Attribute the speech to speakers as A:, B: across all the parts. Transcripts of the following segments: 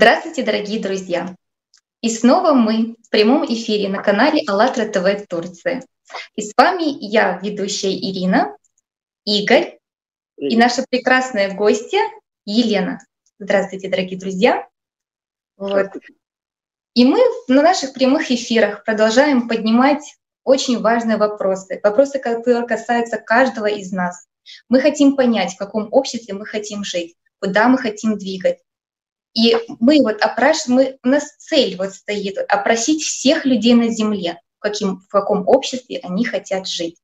A: Здравствуйте, дорогие друзья! И снова мы в прямом эфире на канале АЛЛАТРА ТВ Турция. И с вами я, ведущая Ирина, Игорь и наша прекрасная гостья Елена. Здравствуйте, дорогие друзья! Вот. И мы на наших прямых эфирах продолжаем поднимать очень важные вопросы, вопросы, которые касаются каждого из нас. Мы хотим понять, в каком обществе мы хотим жить, куда мы хотим двигать. И мы вот опрашиваем, мы, у нас цель вот стоит опросить всех людей на Земле, в, каким, в каком обществе они хотят жить.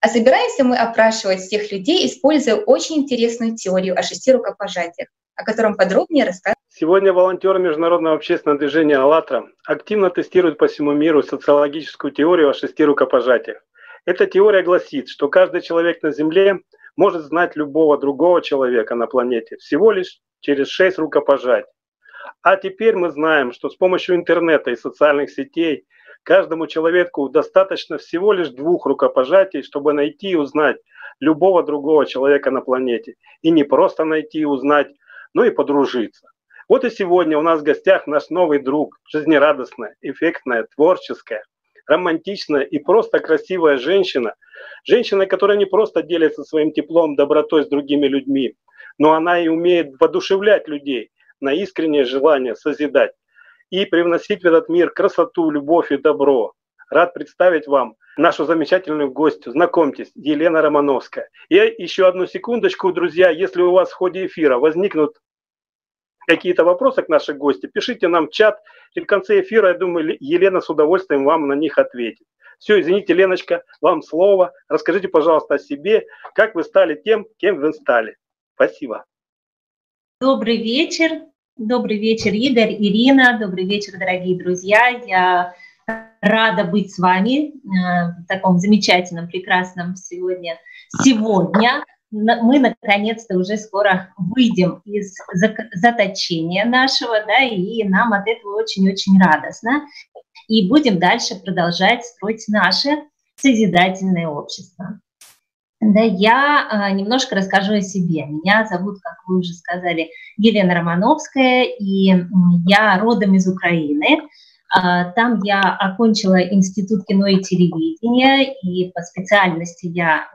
A: А собираемся мы опрашивать всех людей, используя очень интересную теорию о шести рукопожатиях, о котором подробнее расскажет.
B: Сегодня волонтеры Международного общественного движения «АЛЛАТРА» активно тестируют по всему миру социологическую теорию о шести рукопожатиях. Эта теория гласит, что каждый человек на Земле может знать любого другого человека на планете всего лишь через шесть рукопожатий. А теперь мы знаем, что с помощью интернета и социальных сетей каждому человеку достаточно всего лишь двух рукопожатий, чтобы найти и узнать любого другого человека на планете. И не просто найти и узнать, но и подружиться. Вот и сегодня у нас в гостях наш новый друг, жизнерадостная, эффектная, творческая, романтичная и просто красивая женщина. Женщина, которая не просто делится своим теплом, добротой с другими людьми, но она и умеет воодушевлять людей на искреннее желание созидать и привносить в этот мир красоту, любовь и добро. Рад представить вам нашу замечательную гостью. Знакомьтесь, Елена Романовская. И еще одну секундочку, друзья, если у вас в ходе эфира возникнут какие-то вопросы к нашей гости, пишите нам в чат, и в конце эфира, я думаю, Елена с удовольствием вам на них ответит. Все, извините, Леночка, вам слово. Расскажите, пожалуйста, о себе, как вы стали тем, кем вы стали. Спасибо.
C: Добрый вечер. Добрый вечер, Игорь, Ирина. Добрый вечер, дорогие друзья. Я рада быть с вами э, в таком замечательном, прекрасном сегодня. Сегодня мы наконец-то уже скоро выйдем из заточения нашего, да, и нам от этого очень-очень радостно. И будем дальше продолжать строить наше созидательное общество. Да, я а, немножко расскажу о себе. Меня зовут, как вы уже сказали, Елена Романовская, и я родом из Украины. А, там я окончила Институт кино и телевидения, и по специальности я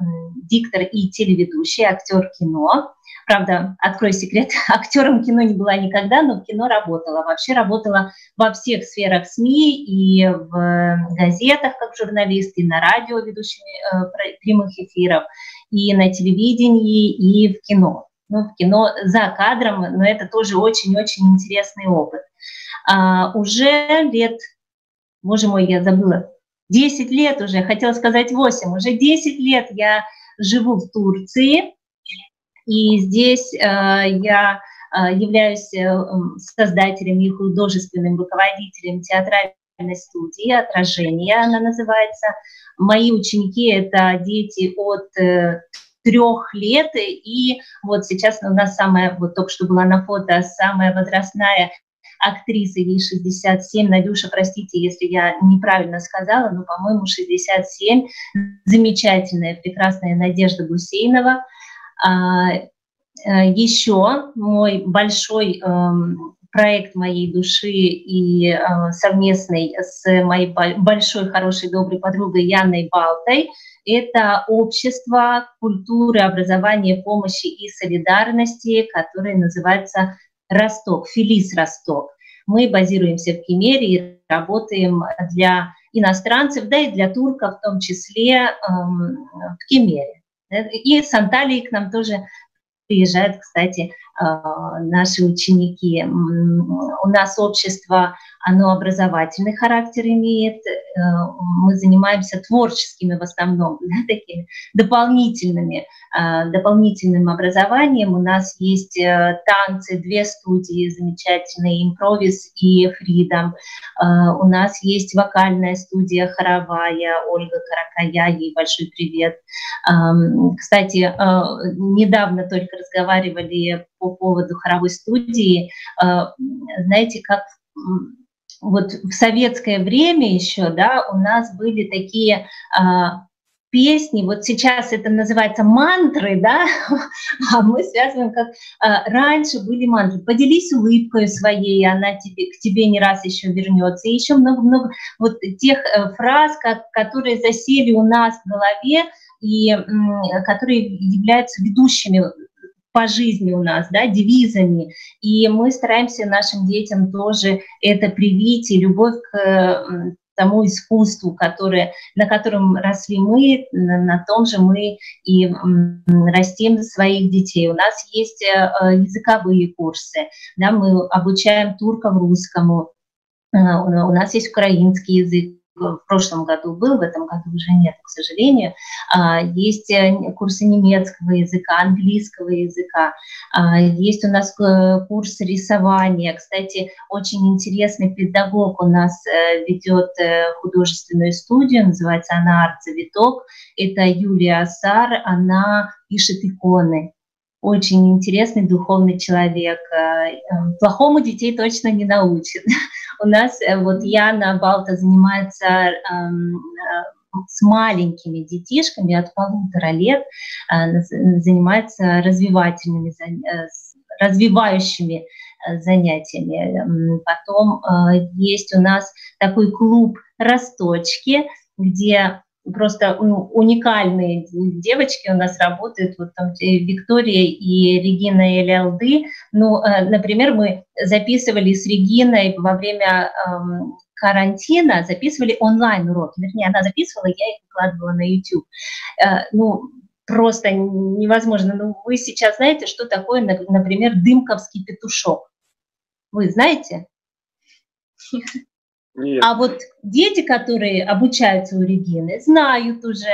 C: диктор и телеведущий, актер кино. Правда, открою секрет, актером кино не была никогда, но в кино работала. Вообще работала во всех сферах СМИ и в газетах как журналист, и на радио ведущими э, прямых эфиров, и на телевидении, и в кино. Ну, в кино за кадром, но это тоже очень-очень интересный опыт. А, уже лет, боже мой, я забыла, 10 лет уже, хотела сказать 8, уже 10 лет я живу в Турции, и здесь э, я э, являюсь э, создателем и художественным руководителем театральной студии «Отражение» она называется. Мои ученики – это дети от трех лет, и вот сейчас у нас самая, вот только что была на фото, самая возрастная актриса, ей 67, Надюша, простите, если я неправильно сказала, но, по-моему, 67, замечательная, прекрасная Надежда Гусейнова – а, э, Еще мой большой эм, проект моей души и э, совместный с моей большой, хорошей, доброй подругой Яной Балтой – это общество культуры, образования, помощи и солидарности, которое называется «Росток», «Фелис Росток». Мы базируемся в Кемере и работаем для иностранцев, да и для турков в том числе эм, в Кемере. И с Анталии к нам тоже приезжают, кстати, а, наши ученики. У нас общество оно образовательный характер имеет. Э, мы занимаемся творческими в основном, да, такими дополнительными, а, дополнительным образованием. У нас есть э, танцы, две студии замечательные, импровиз и фридом. А, у нас есть вокальная студия хоровая, Ольга Каракая, ей большой привет. Кстати, э, недавно только разговаривали по поводу хоровой студии. Знаете, как вот в советское время еще, да, у нас были такие а, песни, вот сейчас это называется мантры, да, а мы связываем, как а, раньше были мантры. Поделись улыбкой своей, она тебе, к тебе не раз еще вернется. И еще много-много вот тех э, фраз, как, которые засели у нас в голове и которые являются ведущими по жизни у нас, да, девизами. И мы стараемся нашим детям тоже это привить, и любовь к тому искусству, которое, на котором росли мы, на, на том же мы и растим своих детей. У нас есть э, языковые курсы, да, мы обучаем турков русскому, э, у нас есть украинский язык, в прошлом году был, в этом году уже нет, к сожалению. А, есть э, курсы немецкого языка, английского языка. А, есть у нас э, курс рисования. Кстати, очень интересный педагог у нас э, ведет художественную студию, называется она «Арт Завиток». Это Юлия Асар, она пишет иконы очень интересный духовный человек. Плохому детей точно не научит. У нас э, вот Яна Балта занимается эм, э, с маленькими детишками от полутора лет, э, занимается развивательными, развивающими занятиями. Потом есть у нас такой клуб «Росточки», где просто ну, уникальные девочки у нас работают, вот там Виктория и Регина Элиалды. Ну, э, например, мы записывали с Региной во время эм, карантина, записывали онлайн-уроки. Вернее, она записывала, я их выкладывала на YouTube. Э, ну, просто невозможно. Ну, вы сейчас знаете, что такое, например, дымковский петушок? Вы знаете? Нет. А вот дети, которые обучаются у Регины, знают уже,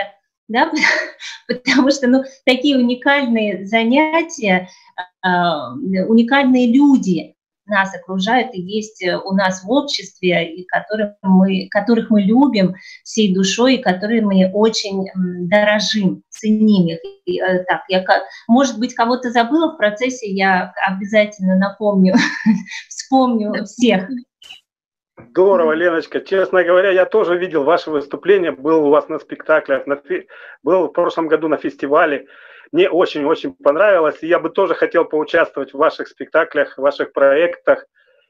C: да, потому что ну, такие уникальные занятия, а, уникальные люди нас окружают и есть у нас в обществе, и которых мы, которых мы любим всей душой, и которые мы очень дорожим, ценим их. И, э, так, я, может быть, кого-то забыла в процессе, я обязательно напомню, вспомню всех.
B: Здорово, Леночка. Честно говоря, я тоже видел ваше выступление, был у вас на спектаклях, на фи... был в прошлом году на фестивале. Мне очень-очень понравилось, и я бы тоже хотел поучаствовать в ваших спектаклях, в ваших проектах,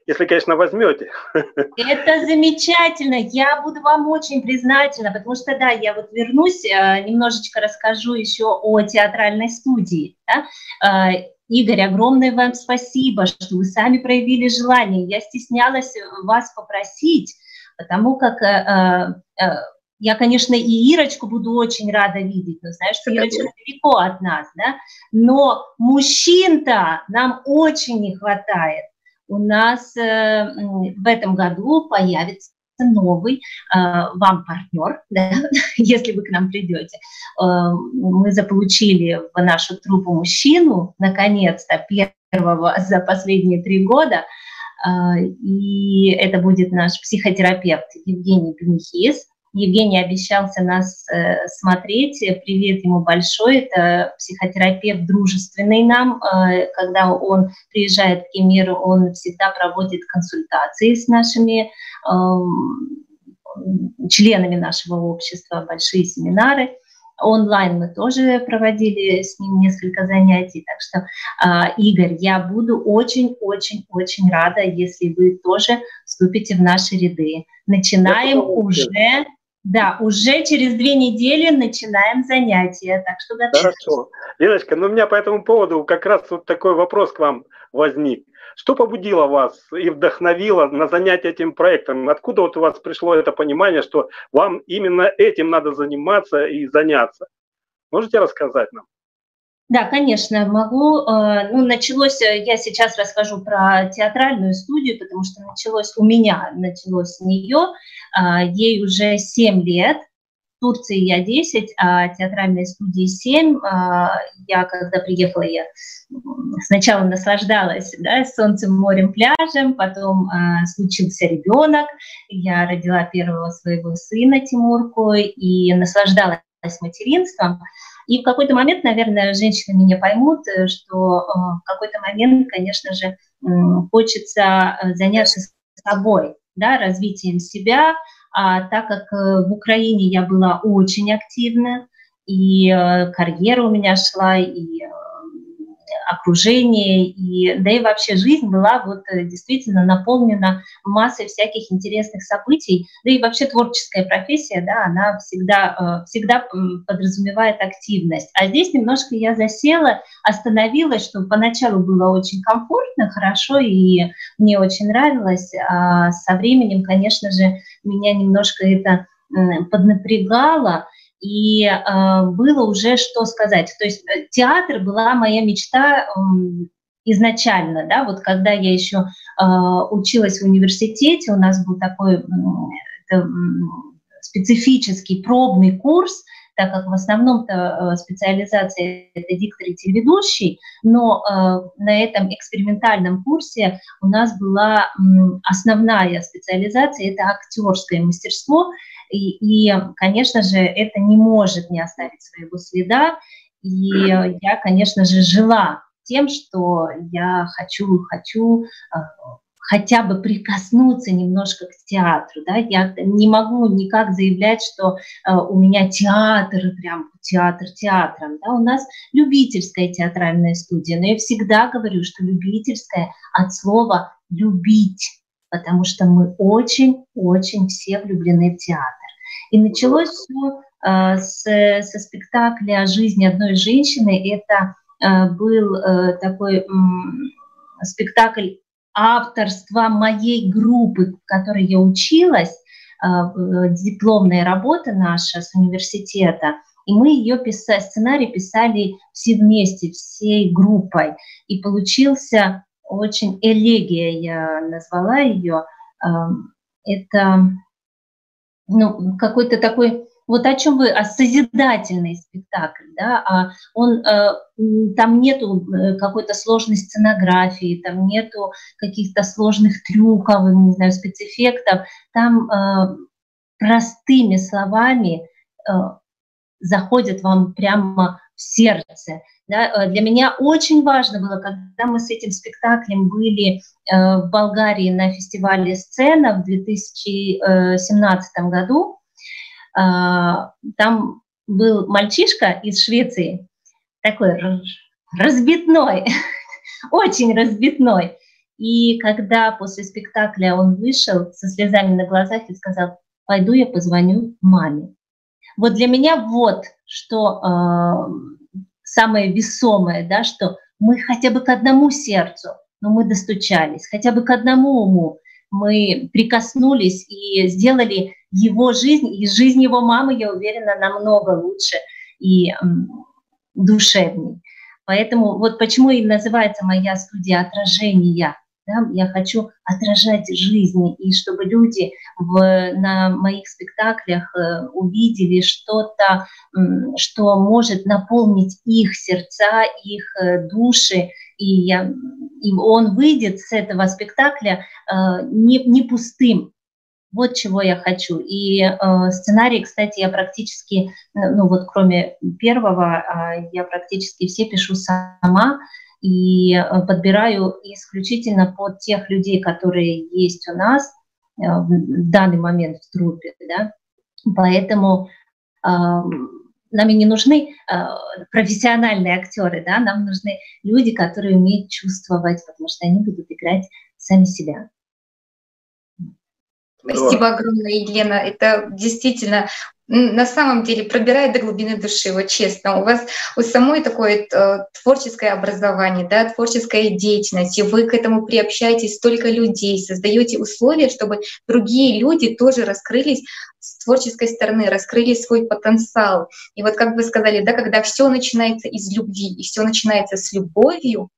B: если, конечно, возьмете.
C: Это замечательно. Я буду вам очень признательна, потому что, да, я вот вернусь, э, немножечко расскажу еще о театральной студии. Да? Э, Игорь, огромное вам спасибо, что вы сами проявили желание. Я стеснялась вас попросить, потому как э, э, э я, конечно, и Ирочку буду очень рада видеть, но знаешь, что Ирочка далеко от нас, да? Но мужчин-то нам очень не хватает. У нас э, в этом году появится новый э, вам партнер, да, если вы к нам придете. Э, мы заполучили в нашу труппу мужчину, наконец-то, первого за последние три года, и это будет наш психотерапевт Евгений Бенихис. Евгений обещался нас э, смотреть. Привет ему большой. Это психотерапевт дружественный нам. Э, когда он приезжает в Кемир, он всегда проводит консультации с нашими э, членами нашего общества, большие семинары. Онлайн мы тоже проводили с ним несколько занятий. Так что, э, Игорь, я буду очень-очень-очень рада, если вы тоже вступите в наши ряды. Начинаем уже да, уже через две недели начинаем занятия, так что готовьтесь.
B: Хорошо. Леночка, ну у меня по этому поводу как раз вот такой вопрос к вам возник. Что побудило вас и вдохновило на занятие этим проектом? Откуда вот у вас пришло это понимание, что вам именно этим надо заниматься и заняться? Можете рассказать нам?
C: Да, конечно, могу. Э, ну, началось, э, я сейчас расскажу про театральную студию, потому что началось у меня, началось с нее. А, ей уже 7 лет, в Турции я 10, а театральной студии 7. А, я, когда приехала, я сначала наслаждалась да, солнцем, морем, пляжем, потом э, случился ребенок, я родила первого своего сына Тимурку и наслаждалась материнством. И в какой-то момент, наверное, женщины меня поймут, э, что э, в какой-то момент, конечно же, хочется э, заняться собой, да, развитием себя, а так как в Украине я была очень активна, и карьера у меня шла, и окружение, и, да и вообще жизнь была вот э, действительно наполнена массой всяких интересных событий, да и вообще творческая профессия, да, она всегда, э, всегда подразумевает активность. А здесь немножко я засела, остановилась, что поначалу было очень комфортно, хорошо, и мне очень нравилось, а со временем, конечно же, меня немножко это поднапрягало, и э, было уже что сказать. То есть э, театр была моя мечта э, изначально, да, вот когда я еще э, училась в университете, у нас был такой э, специфический пробный курс, так как в основном-то э, специализация это диктор и телеведущий, но э, на этом экспериментальном курсе у нас была основная специализация, это актерское мастерство, и, и, конечно же, это не может не оставить своего следа. И я, конечно же, жила тем, что я хочу, хочу э, хотя бы прикоснуться немножко к театру. Да? Я не могу никак заявлять, что э, у меня театр, прям театр театром. Да? У нас любительская театральная студия, но я всегда говорю, что любительская от слова «любить» потому что мы очень-очень все влюблены в театр. И началось все э, с, со спектакля о жизни одной женщины. Это э, был э, такой спектакль авторства моей группы, в которой я училась, э, дипломная работа наша с университета. И мы ее писали, сценарий писали все вместе, всей группой. И получился очень элегия, я назвала ее. Эм, это ну, какой-то такой, вот о чем вы, о созидательный спектакль, да, а он, э, там нету э, какой-то сложной сценографии, там нету каких-то сложных трюков, не знаю, спецэффектов, там э, простыми словами заходят вам прямо в сердце. Да, для меня очень важно было, когда мы с этим спектаклем были в Болгарии на фестивале «Сцена» в 2017 году, там был мальчишка из Швеции, такой разбитной, очень разбитной. И когда после спектакля он вышел со слезами на глазах и сказал, пойду я позвоню маме. Вот для меня вот что самое весомое, да, что мы хотя бы к одному сердцу, но мы достучались, хотя бы к одному уму мы прикоснулись и сделали его жизнь, и жизнь его мамы, я уверена, намного лучше и душевней. Поэтому вот почему и называется моя студия отражения, да, я хочу отражать жизни, и чтобы люди в, на моих спектаклях э, увидели что-то, что может наполнить их сердца, их э, души, и, я, и он выйдет с этого спектакля э, не, не пустым, вот чего я хочу. И э, сценарий, кстати, я практически, ну вот кроме первого, э, я практически все пишу сама и э, подбираю исключительно под тех людей, которые есть у нас э, в данный момент в трупе, да. Поэтому э, нам не нужны профессиональные актеры, да, нам нужны люди, которые умеют чувствовать, потому что они будут играть сами себя.
A: Спасибо огромное, Елена. Это действительно на самом деле пробирает до глубины души, вот честно. У вас у самой такое э, творческое образование, да, творческая деятельность, и вы к этому приобщаетесь столько людей, создаете условия, чтобы другие люди тоже раскрылись с творческой стороны, раскрыли свой потенциал. И вот как вы сказали, да, когда все начинается из любви, и все начинается с любовью,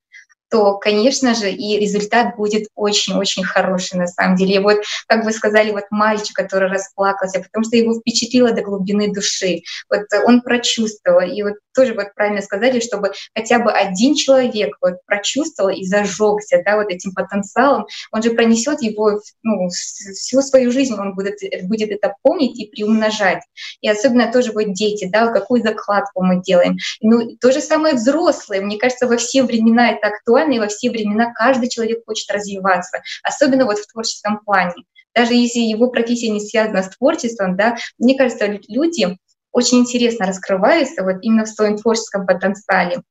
A: то, конечно же, и результат будет очень-очень хороший на самом деле. И вот, как вы сказали, вот мальчик, который расплакался, потому что его впечатлило до глубины души. Вот он прочувствовал. И вот тоже вот правильно сказали, чтобы хотя бы один человек вот прочувствовал и зажегся, да, вот этим потенциалом, он же пронесет его, ну, всю свою жизнь он будет, будет это помнить и приумножать. И особенно тоже вот дети, да, какую закладку мы делаем. Ну, то же самое взрослые. Мне кажется, во все времена это актуально, и во все времена каждый человек хочет развиваться, особенно вот в творческом плане. Даже если его профессия не связана с творчеством, да, мне кажется, люди очень интересно раскрывается вот именно в своем творческом потенциале.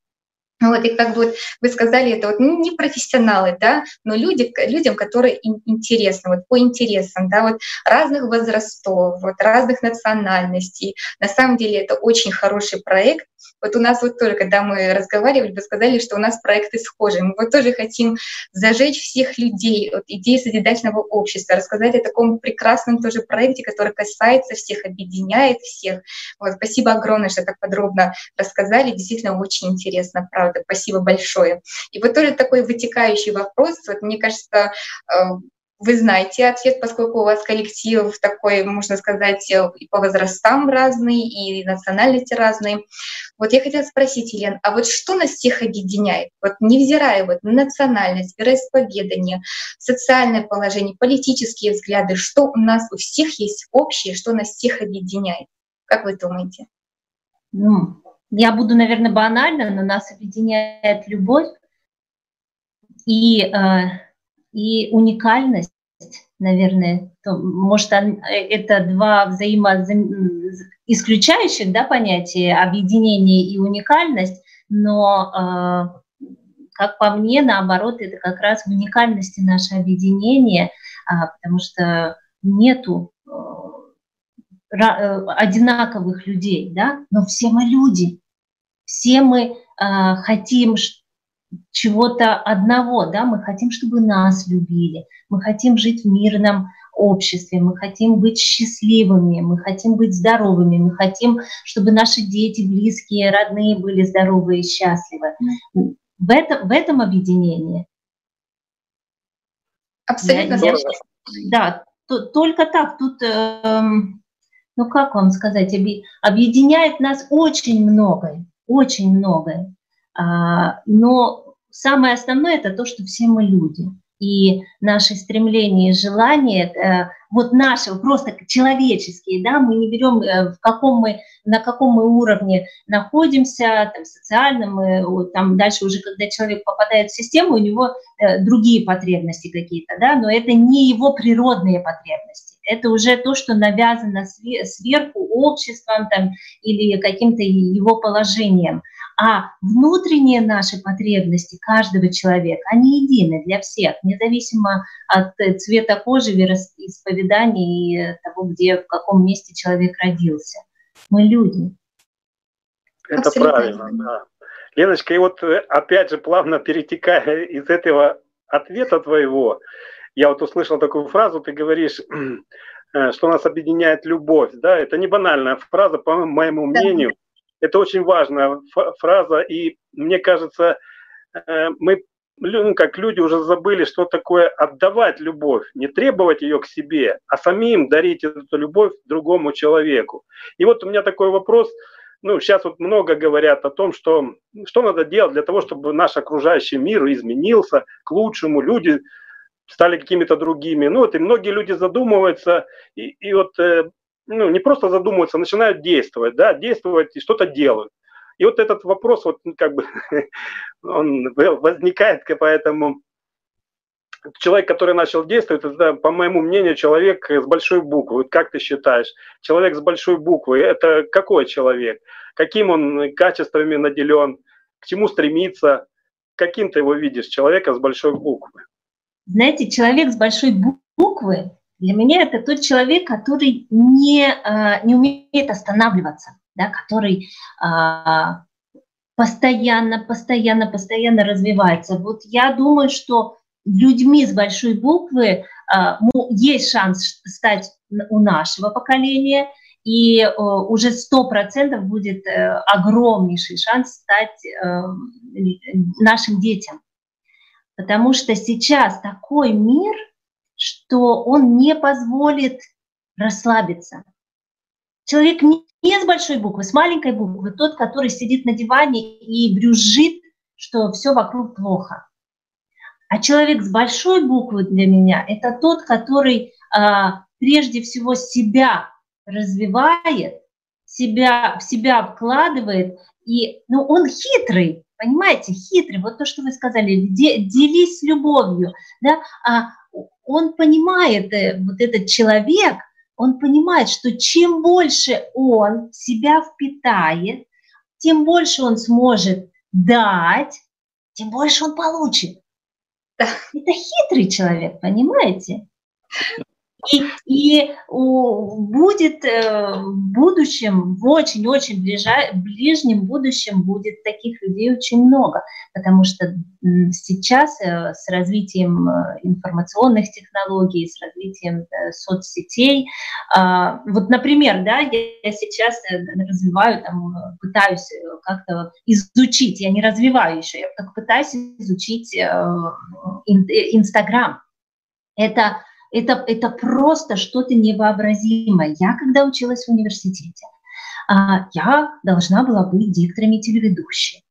A: Вот, и как бы вот вы сказали, это вот ну, не профессионалы, да, но люди, людям, которые им интересны, вот по интересам, да, вот разных возрастов, вот разных национальностей. На самом деле это очень хороший проект, вот у нас вот тоже, когда мы разговаривали, вы сказали, что у нас проекты схожие. Мы вот тоже хотим зажечь всех людей, вот, идеи созидательного общества, рассказать о таком прекрасном тоже проекте, который касается всех, объединяет всех. Вот, спасибо огромное, что так подробно рассказали. Действительно, очень интересно, правда. Спасибо большое. И вот тоже такой вытекающий вопрос. Вот, мне кажется, э, вы знаете ответ, поскольку у вас коллектив такой, можно сказать, и по возрастам разный, и национальности разные. Вот я хотела спросить, Елена, а вот что нас всех объединяет? Вот невзирая вот на национальность, вероисповедание, социальное положение, политические взгляды, что у нас у всех есть общее, что нас всех объединяет? Как вы думаете?
C: Ну, я буду, наверное, банально, но нас объединяет любовь и э, и уникальность, наверное, то, может, это два взаимоисключающих да, понятия, объединение и уникальность, но, э, как по мне, наоборот, это как раз в уникальности наше объединение, а, потому что нету э, э, одинаковых людей, да, но все мы люди, все мы хотим чего-то одного, да, мы хотим, чтобы нас любили, мы хотим жить в мирном обществе, мы хотим быть счастливыми, мы хотим быть здоровыми, мы хотим, чтобы наши дети, близкие, родные были здоровы и счастливы. В этом, в этом объединении.
A: Абсолютно.
C: Я, да, то, только так. Тут, э, ну как вам сказать, объединяет нас очень многое, очень многое. А, но самое основное это то, что все мы люди. И наши стремления и желания, э, вот наши, просто человеческие, да, мы не берем, э, в каком мы, на каком мы уровне находимся, там, социальном, вот, там дальше уже, когда человек попадает в систему, у него э, другие потребности какие-то, да, но это не его природные потребности, это уже то, что навязано сверху обществом там, или каким-то его положением а внутренние наши потребности каждого человека, они едины для всех, независимо от цвета кожи, вероисповедания и того, где, в каком месте человек родился. Мы люди.
B: Это Абсолютно. правильно, да. Леночка, и вот э, опять же плавно перетекая из этого ответа твоего, я вот услышал такую фразу, ты говоришь, э, что нас объединяет любовь, да, это не банальная фраза, по моему мнению, это очень важная фраза, и мне кажется, э, мы ну, как люди уже забыли, что такое отдавать любовь, не требовать ее к себе, а самим дарить эту любовь другому человеку. И вот у меня такой вопрос, ну, сейчас вот много говорят о том, что, что надо делать для того, чтобы наш окружающий мир изменился к лучшему, люди стали какими-то другими. Ну, вот и многие люди задумываются, и, и вот э, ну, не просто задумываются, а начинают действовать, да, действовать и что-то делают. И вот этот вопрос, вот ну, как бы, он возникает, поэтому человек, который начал действовать, это, по моему мнению, человек с большой буквы. Как ты считаешь, человек с большой буквы, это какой человек? Каким он качествами наделен? К чему стремится? Каким ты его видишь, человека с большой буквы?
C: Знаете, человек с большой буквы для меня это тот человек, который не, а, не умеет останавливаться, да, который а, постоянно, постоянно, постоянно развивается. Вот я думаю, что людьми с большой буквы а, есть шанс стать у нашего поколения, и уже сто процентов будет э, огромнейший шанс стать э, нашим детям. Потому что сейчас такой мир – что он не позволит расслабиться. Человек не, с большой буквы, с маленькой буквы, тот, который сидит на диване и брюзжит, что все вокруг плохо. А человек с большой буквы для меня – это тот, который а, прежде всего себя развивает, себя, в себя вкладывает, и ну, он хитрый, понимаете, хитрый, вот то, что вы сказали, де, делись любовью, да, а он понимает, э, вот этот человек, он понимает, что чем больше он себя впитает, тем больше он сможет дать, тем больше он получит. Это хитрый человек, понимаете? И, и будет э, в будущем, в очень-очень ближнем будущем будет таких людей очень много, потому что сейчас э, с развитием э, информационных технологий, с развитием соцсетей, а, вот, например, да, я сейчас развиваю, там, пытаюсь как-то изучить, я не развиваю еще, я только пытаюсь изучить Инстаграм. Это это, это просто что-то невообразимое. Я, когда училась в университете, а, я должна была быть диктором телеведущей.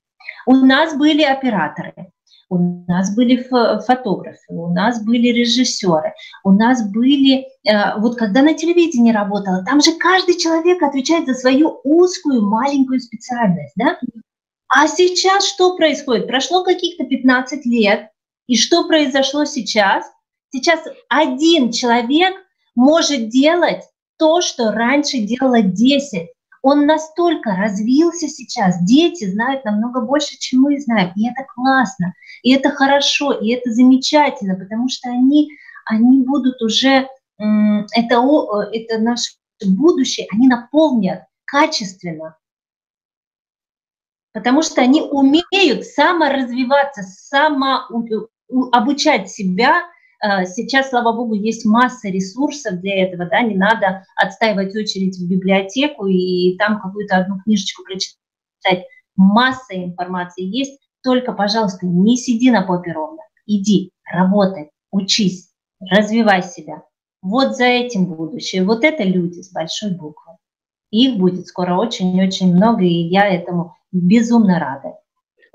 C: У нас были операторы, у нас были фотографы, у нас были режиссеры, у нас были, э, вот когда на телевидении работала, там же каждый человек отвечает за свою узкую маленькую специальность, да? А сейчас что происходит? Прошло каких-то 15 лет, и что произошло сейчас? Сейчас один человек может делать то, что раньше делало 10. Он настолько развился сейчас, дети знают намного больше, чем мы знаем. И это классно, и это хорошо, и это замечательно, потому что они, они будут уже, это, это наше будущее, они наполнят качественно, потому что они умеют саморазвиваться, само обучать себя сейчас, слава богу, есть масса ресурсов для этого, да, не надо отстаивать очередь в библиотеку и там какую-то одну книжечку прочитать. Масса информации есть, только, пожалуйста, не сиди на попе ровно, иди, работай, учись, развивай себя. Вот за этим будущее. Вот это люди с большой буквы. Их будет скоро очень-очень много, и я этому безумно рада.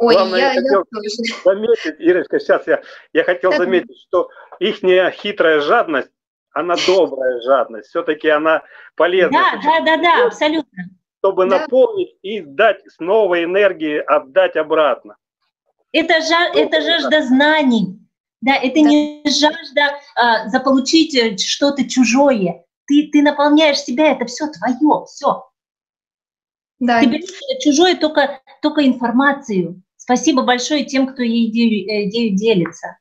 B: Ой, Главное, я, я хотел я... заметить, Ирочка, сейчас я, я хотел так. заметить, что их хитрая жадность, она добрая жадность, все-таки она полезна.
C: Да, да, да, да, абсолютно.
B: Чтобы да. наполнить и дать с новой энергии, отдать обратно.
C: Это, жа, это жажда знаний. Да, это да. не жажда а, заполучить э, что-то чужое. Ты, ты наполняешь себя, это все твое, все. Да. Ты берешь чужое только, только информацию. Спасибо большое тем, кто ею, э, ею делится.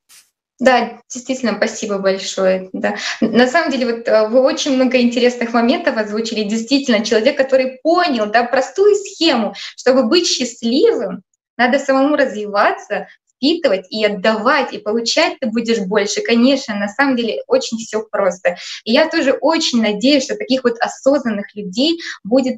A: Да, действительно, спасибо большое. Да. На самом деле, вот э, вы очень много интересных моментов озвучили. Действительно, человек, который понял да, простую схему, чтобы быть счастливым, надо самому развиваться, впитывать и отдавать, и получать ты будешь больше. Конечно, на самом деле очень все просто. И я тоже очень надеюсь, что таких вот осознанных людей будет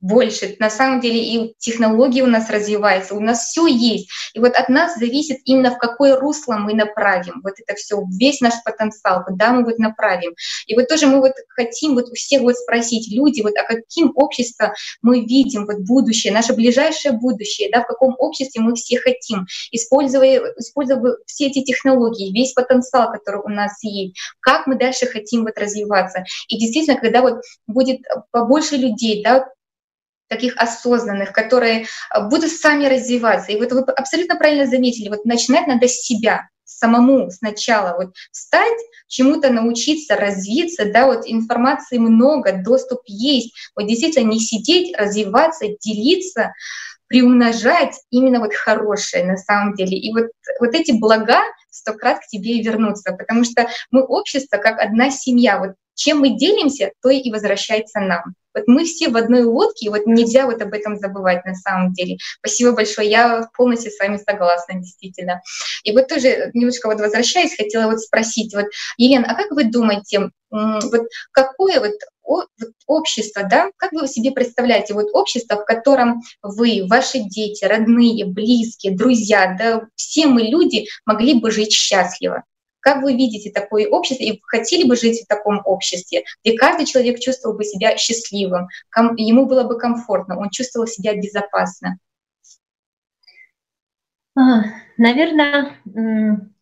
A: больше. На самом деле и технологии у нас развиваются, у нас все есть. И вот от нас зависит именно в какое русло мы направим вот это все, весь наш потенциал, куда мы вот направим. И вот тоже мы вот хотим вот у всех вот спросить, люди, вот а каким обществом мы видим вот будущее, наше ближайшее будущее, да, в каком обществе мы все хотим, используя, используя все эти технологии, весь потенциал, который у нас есть, как мы дальше хотим вот развиваться. И действительно, когда вот будет побольше людей, да, таких осознанных, которые а, будут сами развиваться. И вот вы абсолютно правильно заметили, вот начинать надо с себя, самому сначала вот встать, чему-то научиться, развиться, да, вот информации много, доступ есть, вот действительно не сидеть, развиваться, делиться, приумножать именно вот хорошее на самом деле. И вот, вот эти блага сто крат к тебе и вернутся, потому что мы общество как одна семья, вот чем мы делимся, то и возвращается нам. Вот мы все в одной лодке, и вот нельзя вот об этом забывать на самом деле. Спасибо большое, я полностью с вами согласна, действительно. И вот тоже немножко вот возвращаясь, хотела вот спросить, вот, Елена, а как вы думаете, вот какое вот общество, да, как вы себе представляете вот общество, в котором вы, ваши дети, родные, близкие, друзья, да, все мы люди могли бы жить счастливо? Как вы видите такое общество и хотели бы жить в таком обществе, где каждый человек чувствовал бы себя счастливым, ему было бы комфортно, он чувствовал себя безопасно?
C: А, наверное,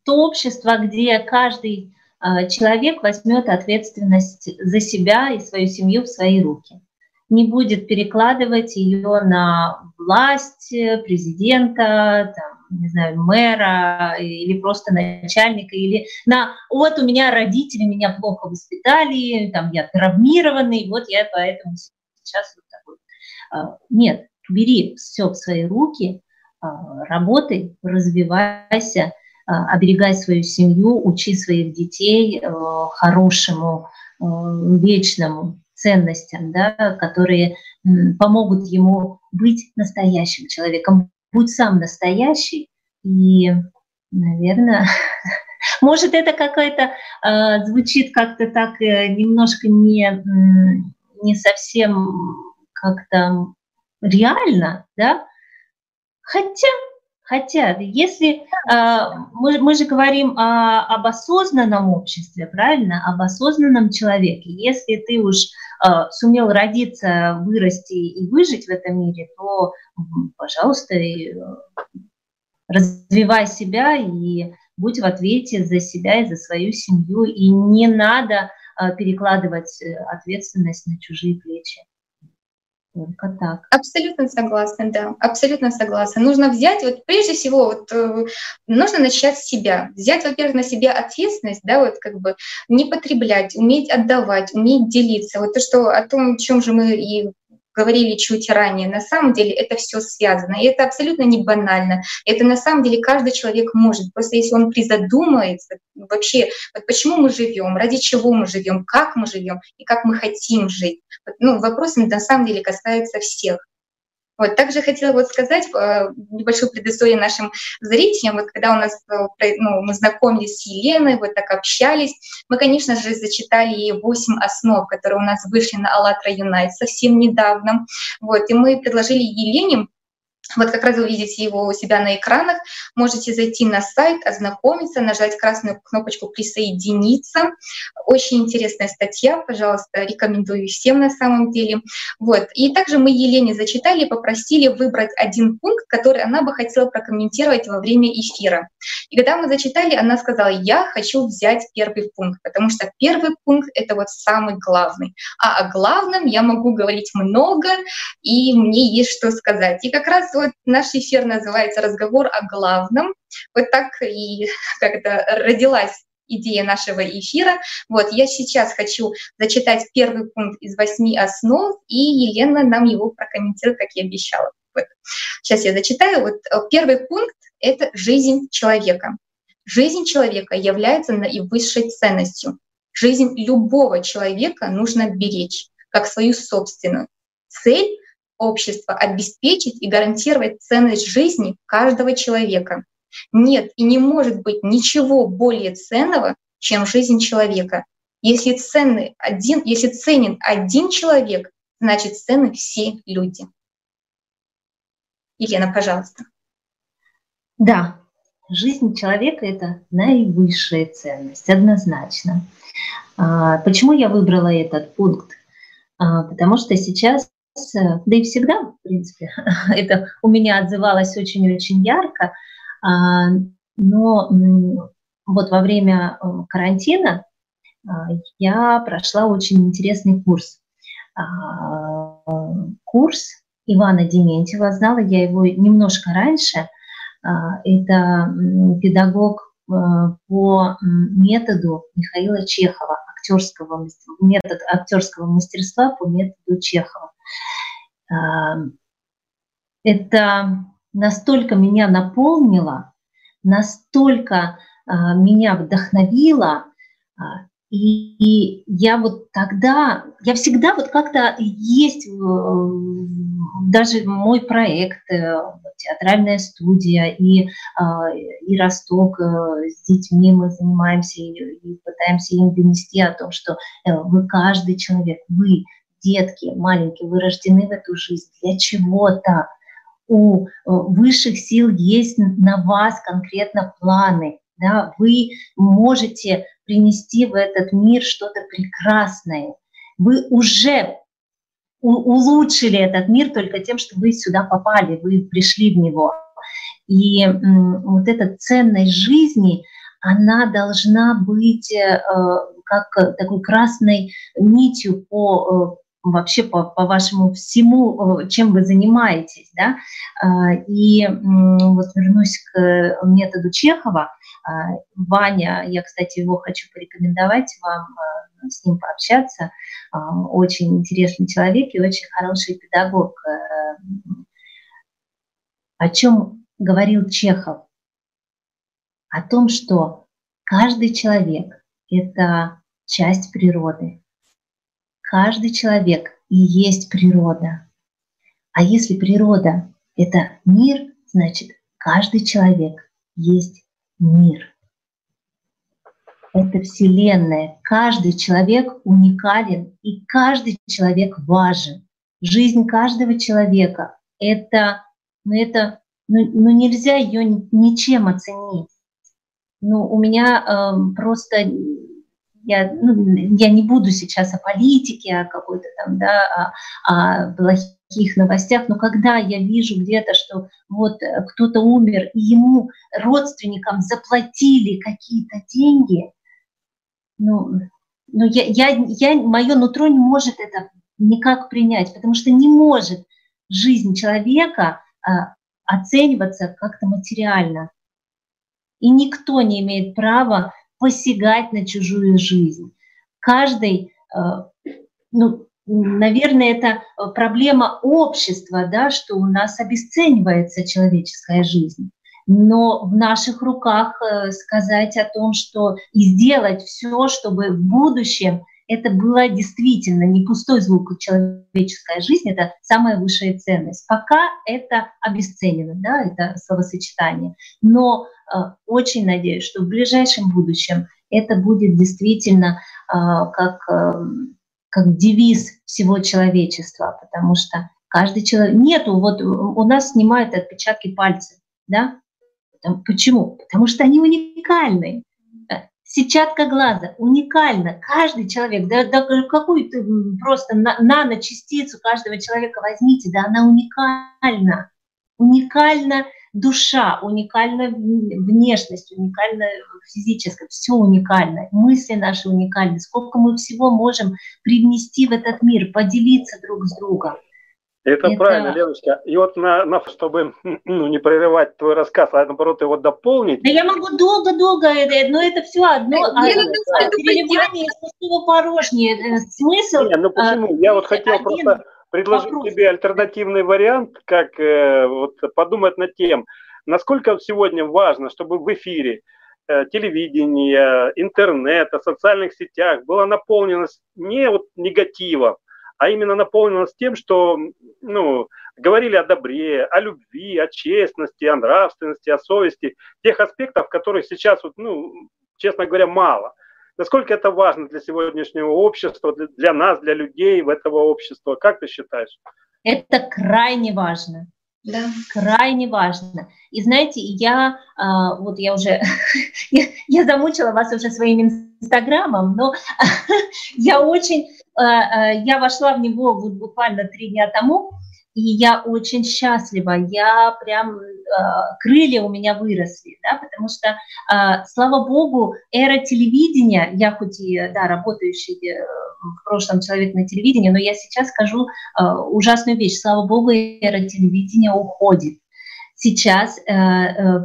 C: то общество, где каждый а, человек возьмет ответственность за себя и свою семью в свои руки. Не будет перекладывать ее на власть президента, там, не знаю, мэра или просто начальника, или на вот у меня родители меня плохо воспитали, там я травмированный, вот я поэтому сейчас вот такой. А, нет, бери все в свои руки, а, работай, развивайся, а, оберегай свою семью, учи своих детей э, хорошему, э, вечному ценностям, да, которые помогут ему быть настоящим человеком. Будь сам настоящий, и, наверное, может, это какая-то э, звучит как-то так э, немножко не, не совсем как-то реально, да? Хотя Хотя, если э, мы, мы же говорим о, об осознанном обществе, правильно, об осознанном человеке. Если ты уж э, сумел родиться, вырасти и выжить в этом мире, то, пожалуйста, и, э, развивай себя и будь в ответе за себя и за свою семью. И не надо э, перекладывать ответственность на чужие плечи.
A: Только так. Абсолютно согласна, да, абсолютно согласна. Нужно взять, вот прежде всего, вот, э, нужно начать с себя. Взять, во-первых, на себя ответственность, да, вот как бы не потреблять, уметь отдавать, уметь делиться. Вот то, что о том, чем же мы и говорили чуть ранее, на самом деле это все связано. И это абсолютно не банально. Это на самом деле каждый человек может. Просто если он призадумается вообще, вот почему мы живем, ради чего мы живем, как мы живем и как мы хотим жить. Ну, вопрос на самом деле касается всех. Вот, также хотела вот сказать э, небольшую предысторию нашим зрителям. Вот когда у нас э, ну, мы знакомились с Еленой, вот так общались, мы, конечно же, зачитали ей 8 основ, которые у нас вышли на АЛЛАТРА Юнайт совсем недавно. Вот, и мы предложили Елене вот как раз вы видите его у себя на экранах. Можете зайти на сайт, ознакомиться, нажать красную кнопочку «Присоединиться». Очень интересная статья, пожалуйста, рекомендую всем на самом деле. Вот. И также мы Елене зачитали, попросили выбрать один пункт, который она бы хотела прокомментировать во время эфира. И когда мы зачитали, она сказала, я хочу взять первый пункт, потому что первый пункт — это вот самый главный. А о главном я могу говорить много, и мне есть что сказать. И как раз вот наш эфир называется «Разговор о главном». Вот так и как-то родилась идея нашего эфира. Вот, я сейчас хочу зачитать первый пункт из восьми основ, и Елена нам его прокомментирует, как я обещала. Вот. Сейчас я зачитаю. Вот э, первый пункт — это жизнь человека. Жизнь человека является наивысшей ценностью. Жизнь любого человека нужно беречь, как свою собственную. Цель общества обеспечить и гарантировать ценность жизни каждого человека. Нет и не может быть ничего более ценного, чем жизнь человека. Если, ценный один, если ценен один человек, значит ценны все люди. Елена, пожалуйста.
C: Да, жизнь человека – это наивысшая ценность, однозначно. А, почему я выбрала этот пункт? А, потому что сейчас Э, да и всегда, в принципе, это у меня отзывалось очень-очень ярко, а, но вот во время э, карантина я прошла очень интересный курс. Курс Ивана Дементьева, знала я его немножко раньше. Это педагог э, по методу Михаила Чехова, актерского, метод актерского мастерства по методу Чехова. Это настолько меня наполнило, настолько а, меня вдохновило, а, и, я вот тогда, я всегда вот как-то есть даже мой проект, э, театральная студия и, а, и Росток э, с детьми мы занимаемся и, и пытаемся им донести о том, что э, вы каждый человек, вы детки маленькие, вы рождены в эту жизнь для чего-то. У высших сил есть на вас конкретно планы. Да? Вы можете принести в этот мир что-то прекрасное. Вы уже улучшили этот мир только тем, что вы сюда попали, вы пришли в него. И вот эта ценность жизни, она должна быть э, как такой красной нитью по, вообще по, по вашему всему, чем вы занимаетесь, да. И вот вернусь к методу Чехова. Ваня, я, кстати, его хочу порекомендовать вам, с ним пообщаться. Очень интересный человек и очень хороший педагог. О чем говорил Чехов? О том, что каждый человек – это часть природы. Каждый человек и есть природа. А если природа – это мир, значит, каждый человек есть мир. Это Вселенная. Каждый человек уникален, и каждый человек важен. Жизнь каждого человека – это, ну это, ну, ну нельзя ее ничем оценить. Ну, у меня э, просто я, ну, я не буду сейчас о политике, о какой-то там, да, о, о плохих новостях, но когда я вижу где-то, что вот э, кто-то умер, и ему, родственникам, заплатили какие-то деньги, ну, ну я, я, я, мое нутро не может это никак принять, потому что не может жизнь человека а, оцениваться как-то материально. И никто не имеет права посягать на чужую жизнь. Каждый, э, ну, наверное, это проблема общества, да, что у нас обесценивается человеческая жизнь. Но в наших руках э, сказать о том, что и сделать все, чтобы в будущем это было действительно не пустой звук человеческая жизнь, это самая высшая ценность. Пока это обесценено, да, это словосочетание. Но э, очень надеюсь, что в ближайшем будущем это будет действительно э, как, э, как девиз всего человечества, потому что каждый человек... Нету, вот у нас снимают отпечатки пальцев, да? Почему? Потому что они уникальны сетчатка глаза уникальна. Каждый человек, да, да какую-то просто наночастицу каждого человека возьмите, да, она уникальна. Уникальна душа, уникальна внешность, уникальна физическая, все уникально, мысли наши уникальны. Сколько мы всего можем привнести в этот мир, поделиться друг с другом.
B: Это, это правильно, Леночка. И вот на, на, чтобы ну, не прерывать твой рассказ, а наоборот его дополнить.
C: Да я могу долго-долго, но это все одно. Да, а, а, переливание из пустого порожнее. Э, смысл...
B: Не, ну почему? Я вот хотел просто предложить вопрос. тебе альтернативный вариант, как э, вот, подумать над тем, насколько сегодня важно, чтобы в эфире э, телевидения, интернета, социальных сетях была наполненность не вот негатива, а именно наполнилась тем, что ну, говорили о добре, о любви, о честности, о нравственности, о совести, тех аспектов, которых сейчас, вот, ну, честно говоря, мало. Насколько это важно для сегодняшнего общества, для, для нас, для людей в этого общества? Как ты считаешь?
C: Это крайне важно. Да. Крайне важно. И знаете, я а, вот я уже я, я замучила вас уже своим инстаграмом, но я очень я вошла в него вот буквально три дня тому, и я очень счастлива, я прям, э, крылья у меня выросли, да, потому что, слава богу, эра телевидения, я хоть и, да, работающий в прошлом человек на телевидении, но я сейчас скажу ужасную вещь, слава богу, эра телевидения уходит. Сейчас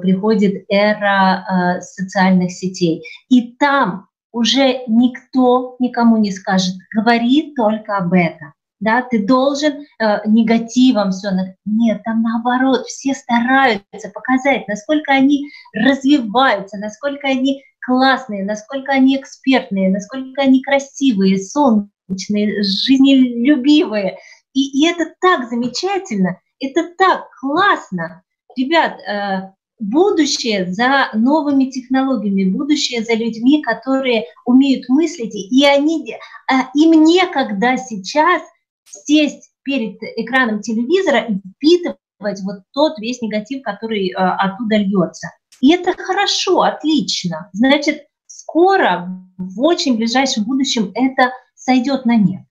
C: приходит эра социальных сетей, и там уже никто никому не скажет, говори только об этом. Да, ты должен э, негативом все. Нет, там наоборот, все стараются показать, насколько они развиваются, насколько они классные, насколько они экспертные, насколько они красивые, солнечные, жизнелюбивые. И, и это так замечательно, это так классно. Ребят, э, будущее за новыми технологиями, будущее за людьми, которые умеют мыслить, и они, а, им некогда сейчас сесть перед экраном телевизора и впитывать вот тот весь негатив, который а, оттуда льется. И это хорошо, отлично. Значит, скоро, в очень ближайшем будущем это сойдет на нет.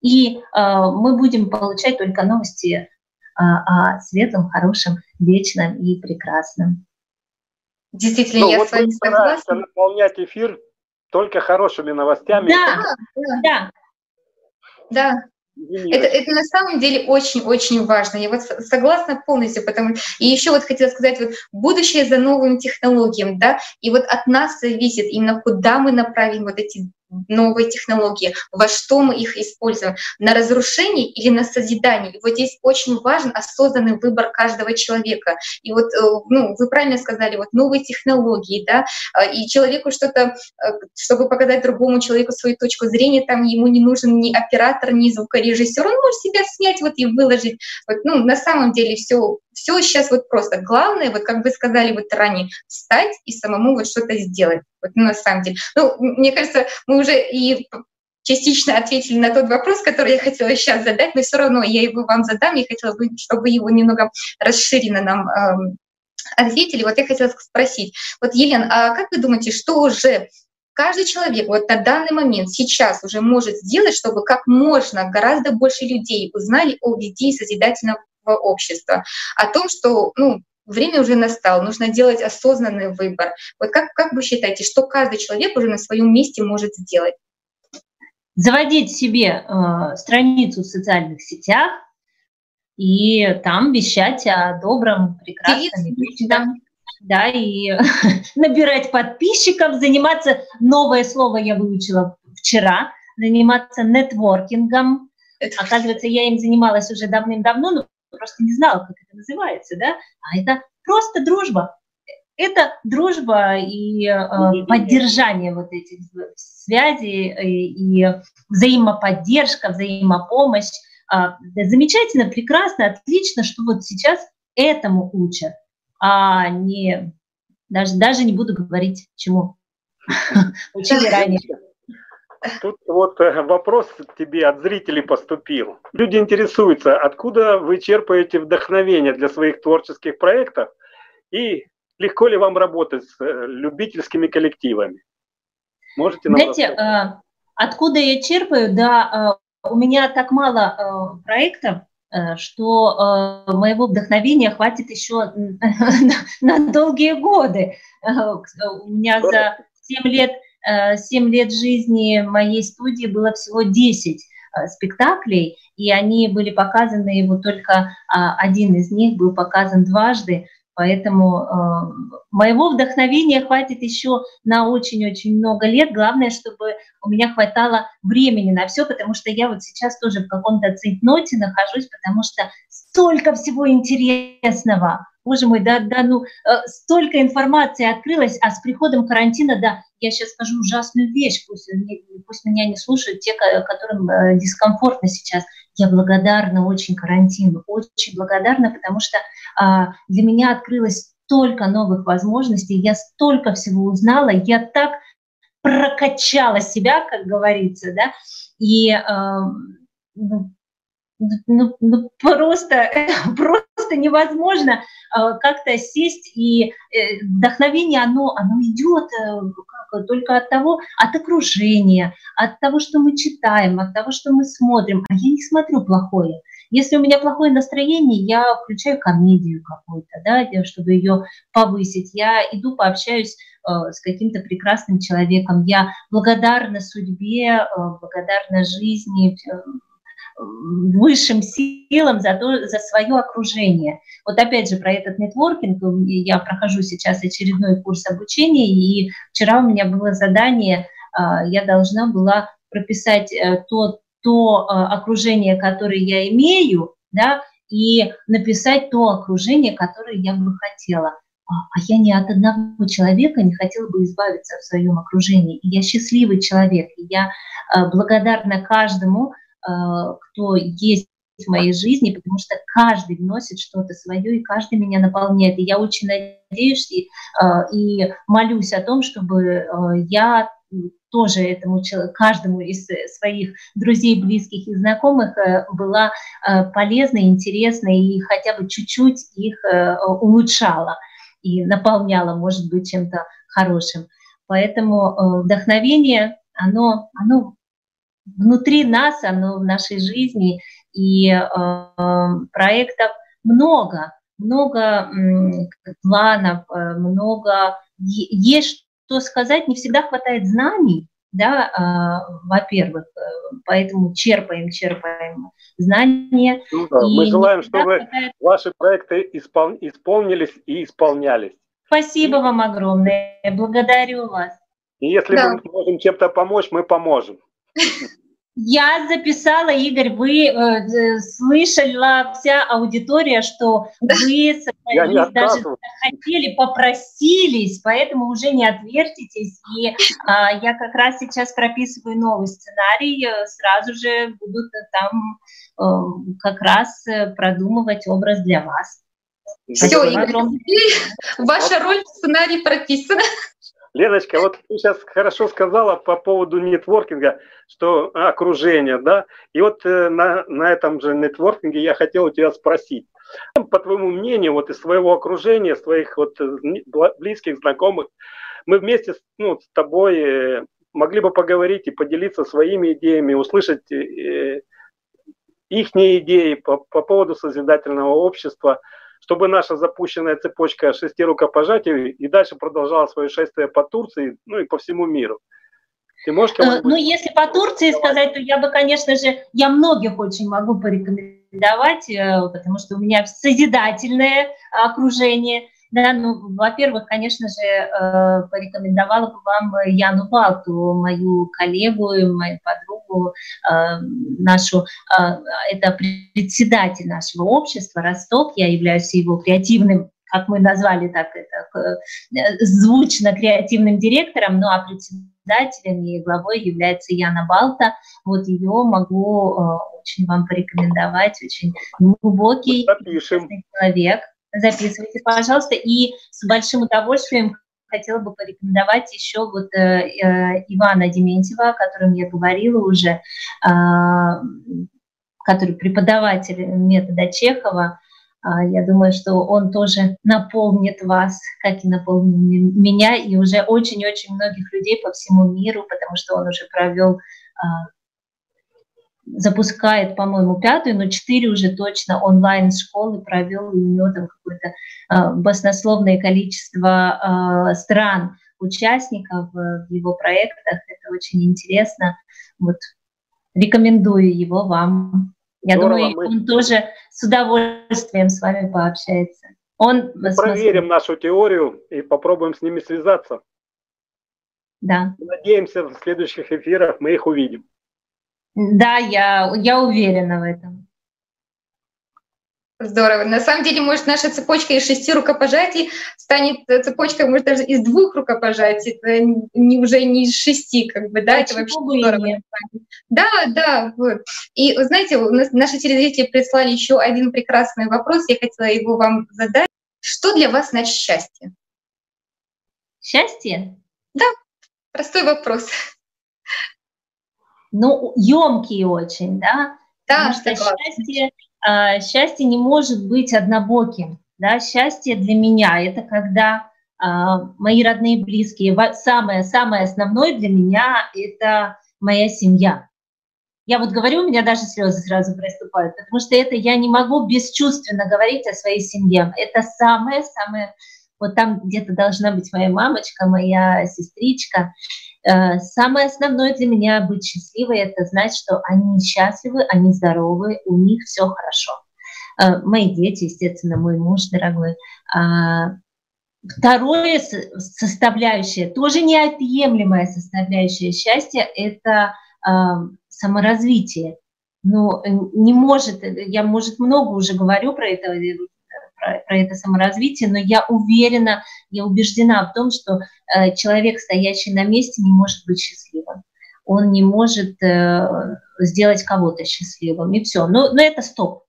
C: И э, мы будем получать только новости а, о светлом, хорошем, вечном и прекрасном.
B: Действительно, ну, я вот с вами согласна. наполнять эфир только хорошими новостями.
C: Да, да. Да.
A: Это, это на самом деле очень-очень важно. Я вот согласна полностью, потому и еще вот хотела сказать, вот будущее за новыми технологиями, да, и вот от нас зависит именно куда мы направим вот эти новые технологии, во что мы их используем, на разрушение или на созидание. И вот здесь очень важен осознанный выбор каждого человека. И вот, э, ну, вы правильно сказали, вот новые технологии, да, э, и человеку что-то, э, чтобы показать другому человеку свою точку зрения, там ему не нужен ни оператор, ни звукорежиссер, он может себя снять вот и выложить. Вот, ну, на самом деле все все сейчас вот просто. Главное, вот как вы сказали вот ранее, встать и самому вот что-то сделать. Вот ну, на самом деле. Ну, мне кажется, мы уже и частично ответили на тот вопрос, который я хотела сейчас задать, но все равно я его вам задам. Я хотела бы, чтобы его немного расширенно нам эм, ответили. Вот я хотела спросить. Вот, Елена, а как вы думаете, что уже каждый человек вот на данный момент сейчас уже может сделать, чтобы как можно гораздо больше людей узнали о идее созидательного общества, о том, что ну, время уже настало, нужно делать осознанный выбор. Вот как, как вы считаете, что каждый человек уже на своем месте может сделать?
C: Заводить себе э, страницу в социальных сетях и там вещать о добром, прекрасном, вечном. Да, и набирать подписчиков, заниматься, новое слово я выучила вчера, заниматься нетворкингом. Оказывается, я им занималась уже давным-давно, но просто не знала, как это называется, да, а это просто дружба. Это дружба и э, поддержание вот этих связей и, э, и взаимоподдержка, взаимопомощь. Э, замечательно, прекрасно, отлично, что вот сейчас этому учат, а не даже, даже не буду говорить, чему учили ранее.
B: Тут вот э, вопрос к тебе от зрителей поступил. Люди интересуются, откуда вы черпаете вдохновение для своих творческих проектов и легко ли вам работать с э, любительскими коллективами?
C: Можете нам Знаете, рассказать? Э, откуда я черпаю? Да, у меня так мало проектов, что моего вдохновения хватит еще на долгие годы. У меня за 7 лет 7 лет жизни моей студии было всего 10 э, спектаклей, и они были показаны, его только а, один из них был показан дважды, поэтому э, моего вдохновения хватит еще на очень-очень много лет. Главное, чтобы у меня хватало времени на все, потому что я вот сейчас тоже в каком-то цейтноте нахожусь, потому что столько всего интересного. Боже мой, да, да, ну, э, столько информации открылось, а с приходом карантина, да, я сейчас скажу ужасную вещь, пусть, пусть меня не слушают те, которым э, дискомфортно сейчас. Я благодарна очень карантину, очень благодарна, потому что а, для меня открылось столько новых возможностей, я столько всего узнала, я так прокачала себя, как говорится, да, и э, ну, ну, ну, просто, просто невозможно э, как-то сесть и э, вдохновение, оно, оно идет э, как, только от того, от окружения, от того, что мы читаем, от того, что мы смотрим. А я не смотрю плохое. Если у меня плохое настроение, я включаю комедию какую-то, да, чтобы ее повысить. Я иду пообщаюсь э, с каким-то прекрасным человеком. Я благодарна судьбе, э, благодарна жизни, э, высшим силам за, то, за свое окружение. Вот опять же про этот нетворкинг, я прохожу сейчас очередной курс обучения, и вчера у меня было задание, а, я должна была прописать э, то, то а, окружение, которое я имею, да, и написать то окружение, которое я бы хотела. А, а я ни от одного человека не хотела бы избавиться в своем окружении. Я счастливый человек, и я благодарна каждому, Э, кто есть в моей жизни, потому что каждый вносит что-то свое, и каждый меня наполняет. И я очень надеюсь и, э, и молюсь о том, чтобы э, я тоже этому каждому из своих друзей, близких и знакомых была полезна, интересна и хотя бы чуть-чуть их улучшала и наполняла, может быть, чем-то хорошим. Поэтому вдохновение, оно, оно внутри нас, оно в нашей жизни, и э, проектов много, много э, планов, много, есть что сказать, не всегда хватает знаний, да, а, во-первых, э, поэтому черпаем, черпаем знания.
B: Ну, да. Мы желаем, чтобы хватает... ваши проекты испол... исполнились и исполнялись.
C: Спасибо и... вам огромное, благодарю вас.
B: И если да. мы можем чем-то помочь, мы поможем.
C: Я записала, Игорь, вы э, слышала вся аудитория, что вы собрались, даже хотели, попросились, поэтому уже не отвертитесь. И э, я как раз сейчас прописываю новый сценарий, э, сразу же будут там э, как раз э, продумывать образ для вас.
A: Все, Игорь, ваша роль в сценарии прописана.
B: Леночка, вот ты сейчас хорошо сказала по поводу нетворкинга, что окружение, да, и вот э, на, на этом же нетворкинге я хотел у тебя спросить, по твоему мнению, вот из своего окружения, своих вот э, близких, знакомых, мы вместе ну, с тобой э, могли бы поговорить и поделиться своими идеями, услышать их идеи по, по поводу созидательного общества – чтобы наша запущенная цепочка шести рукопожатий и дальше продолжала свое шествие по Турции, ну и по всему миру.
C: Ты можешь э, Ну, если по Турции сказать, то я бы, конечно же, я многих очень могу порекомендовать, э, потому что у меня созидательное окружение – да, ну, во-первых, конечно же, э, порекомендовала бы вам Яну Балту, мою коллегу мою подругу, э, нашу, э, это председатель нашего общества Ростов, я являюсь его креативным как мы назвали так это, звучно креативным директором, ну а председателем и главой является Яна Балта. Вот ее могу очень вам порекомендовать, очень глубокий человек записывайте, пожалуйста. И с большим удовольствием хотела бы порекомендовать еще вот э, э, Ивана Дементьева, о котором я говорила уже, э, который преподаватель метода Чехова. Э, я думаю, что он тоже наполнит вас, как и наполнил меня, и уже очень-очень многих людей по всему миру, потому что он уже провел запускает, по-моему, пятую, но четыре уже точно онлайн-школы провел, и у него там какое-то э, баснословное количество э, стран участников в его проектах. Это очень интересно. Вот рекомендую его вам. Я Здорово, думаю, мы... он тоже с удовольствием с вами пообщается. Он
B: мы проверим нашу теорию и попробуем с ними связаться.
C: Да.
B: Надеемся, в следующих эфирах мы их увидим.
C: Да, я, я уверена в этом.
A: Здорово. На самом деле, может, наша цепочка из шести рукопожатий станет цепочкой, может, даже из двух рукопожатий. Это не, уже не из шести, как бы, да, а это вообще здорово. Да, да, вот. И, знаете, у нас наши телезрители прислали еще один прекрасный вопрос, я хотела его вам задать. Что для вас значит счастье?
C: Счастье?
A: Да, простой вопрос
C: ну, емкие очень, да, да потому что счастье, э, счастье не может быть однобоким, да, счастье для меня это когда э, мои родные близкие, самое, самое основное для меня это моя семья. Я вот говорю, у меня даже слезы сразу приступают, потому что это я не могу бесчувственно говорить о своей семье. Это самое-самое, вот там где-то должна быть моя мамочка, моя сестричка. Э, самое основное для меня быть счастливой – это знать, что они счастливы, они здоровы, у них все хорошо. Э, мои дети, естественно, мой муж дорогой. А, второе составляющее, тоже неотъемлемая составляющая счастья – это а, саморазвитие. Ну, не может, я, может, много уже говорю про это, про, про это саморазвитие, но я уверена, я убеждена в том, что э, человек, стоящий на месте, не может быть счастливым. Он не может э, сделать кого-то счастливым, и все. Но, но это стоп.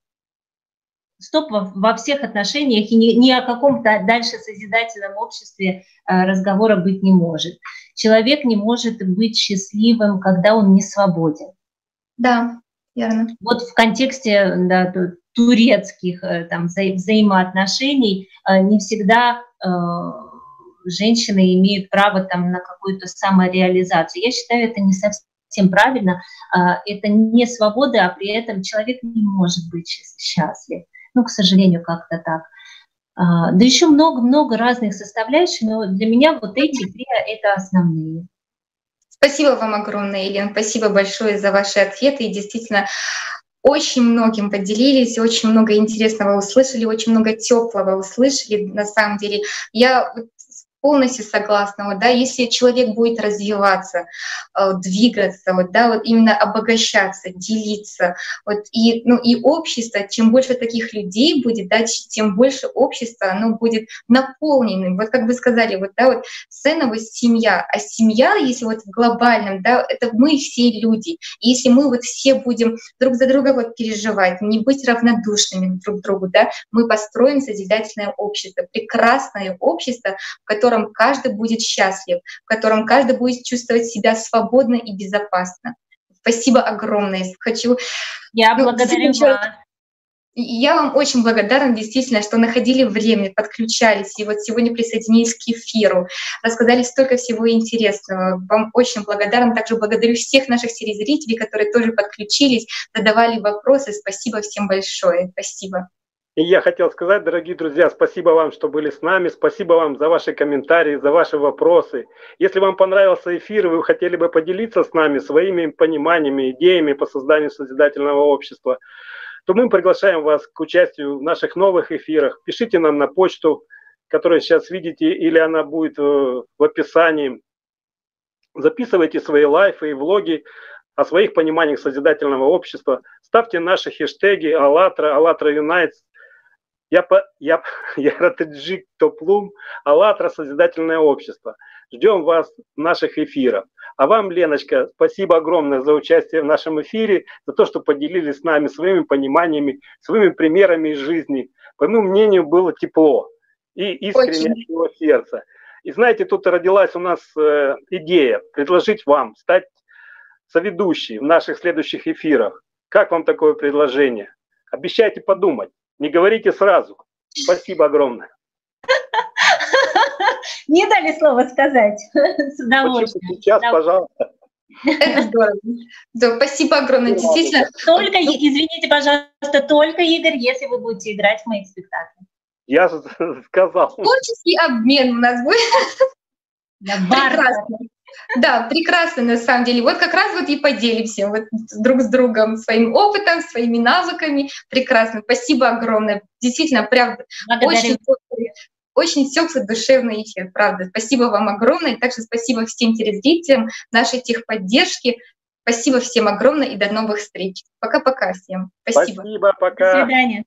C: Стоп во, во всех отношениях, и ни, ни о каком-то дальше созидательном обществе э, разговора быть не может. Человек не может быть счастливым, когда он не свободен.
A: Да, верно.
C: Вот в контексте да, турецких э, там, вза взаимоотношений э, не всегда э, женщины имеют право там, на какую-то самореализацию. Я считаю, это не совсем правильно. Это не свобода, а при этом человек не может быть счастлив. Ну, к сожалению, как-то так. Да еще много-много разных составляющих, но для меня вот эти три – это основные.
A: Спасибо вам огромное, Елена. Спасибо большое за ваши ответы. И действительно, очень многим поделились, очень много интересного услышали, очень много теплого услышали. На самом деле, я полностью согласна. Вот, да, если человек будет развиваться, э, двигаться, вот, да, вот именно обогащаться, делиться, вот, и, ну, и общество, чем больше таких людей будет, да, тем больше общество, оно будет наполненным. Вот как вы сказали, вот, да, вот вот семья, а семья, если вот в глобальном, да, это мы все люди. И если мы вот все будем друг за друга вот переживать, не быть равнодушными друг к другу, да, мы построим созидательное общество, прекрасное общество, в котором котором каждый будет счастлив, в котором каждый будет чувствовать себя свободно и безопасно. Спасибо огромное. Хочу.
C: Я ну, благодарю вас.
A: Я вам очень благодарна, действительно, что находили время, подключались, и вот сегодня присоединились к эфиру, рассказали столько всего интересного. Вам очень благодарна. Также благодарю всех наших телезрителей, которые тоже подключились, задавали вопросы. Спасибо всем большое. Спасибо.
B: И я хотел сказать, дорогие друзья, спасибо вам, что были с нами, спасибо вам за ваши комментарии, за ваши вопросы. Если вам понравился эфир, вы хотели бы поделиться с нами своими пониманиями, идеями по созданию созидательного общества, то мы приглашаем вас к участию в наших новых эфирах. Пишите нам на почту, которую сейчас видите, или она будет в описании. Записывайте свои лайфы и влоги о своих пониманиях созидательного общества. Ставьте наши хештеги АЛЛАТРА, АЛЛАТРА Юнайтс, я, по, я, я Ратаджик Топлум, АЛЛАТРА Созидательное общество. Ждем вас в наших эфирах. А вам, Леночка, спасибо огромное за участие в нашем эфире, за то, что поделились с нами своими пониманиями, своими примерами из жизни. По моему мнению, было тепло и искренне от всего сердца. И знаете, тут родилась у нас э, идея предложить вам стать соведущей в наших следующих эфирах. Как вам такое предложение? Обещайте подумать. Не говорите сразу. Спасибо огромное.
C: Не дали слово сказать. С удовольствием.
B: Сейчас, да. пожалуйста.
A: Это здорово. Да, спасибо огромное, действительно.
C: Только, извините, пожалуйста, только, Игорь, если вы будете играть в моих спектаклях.
B: Я сказал.
A: Творческий обмен у нас будет. Да, Прекрасно. Да, прекрасно на самом деле. Вот как раз вот и поделимся вот друг с другом своим опытом, своими навыками. Прекрасно. Спасибо огромное. Действительно, правда, очень, очень теплый, душевный эфир, правда. Спасибо вам огромное. И также спасибо всем телезрителям нашей техподдержки. Спасибо всем огромное и до новых встреч. Пока-пока всем. Спасибо.
B: Спасибо, пока.
C: До свидания.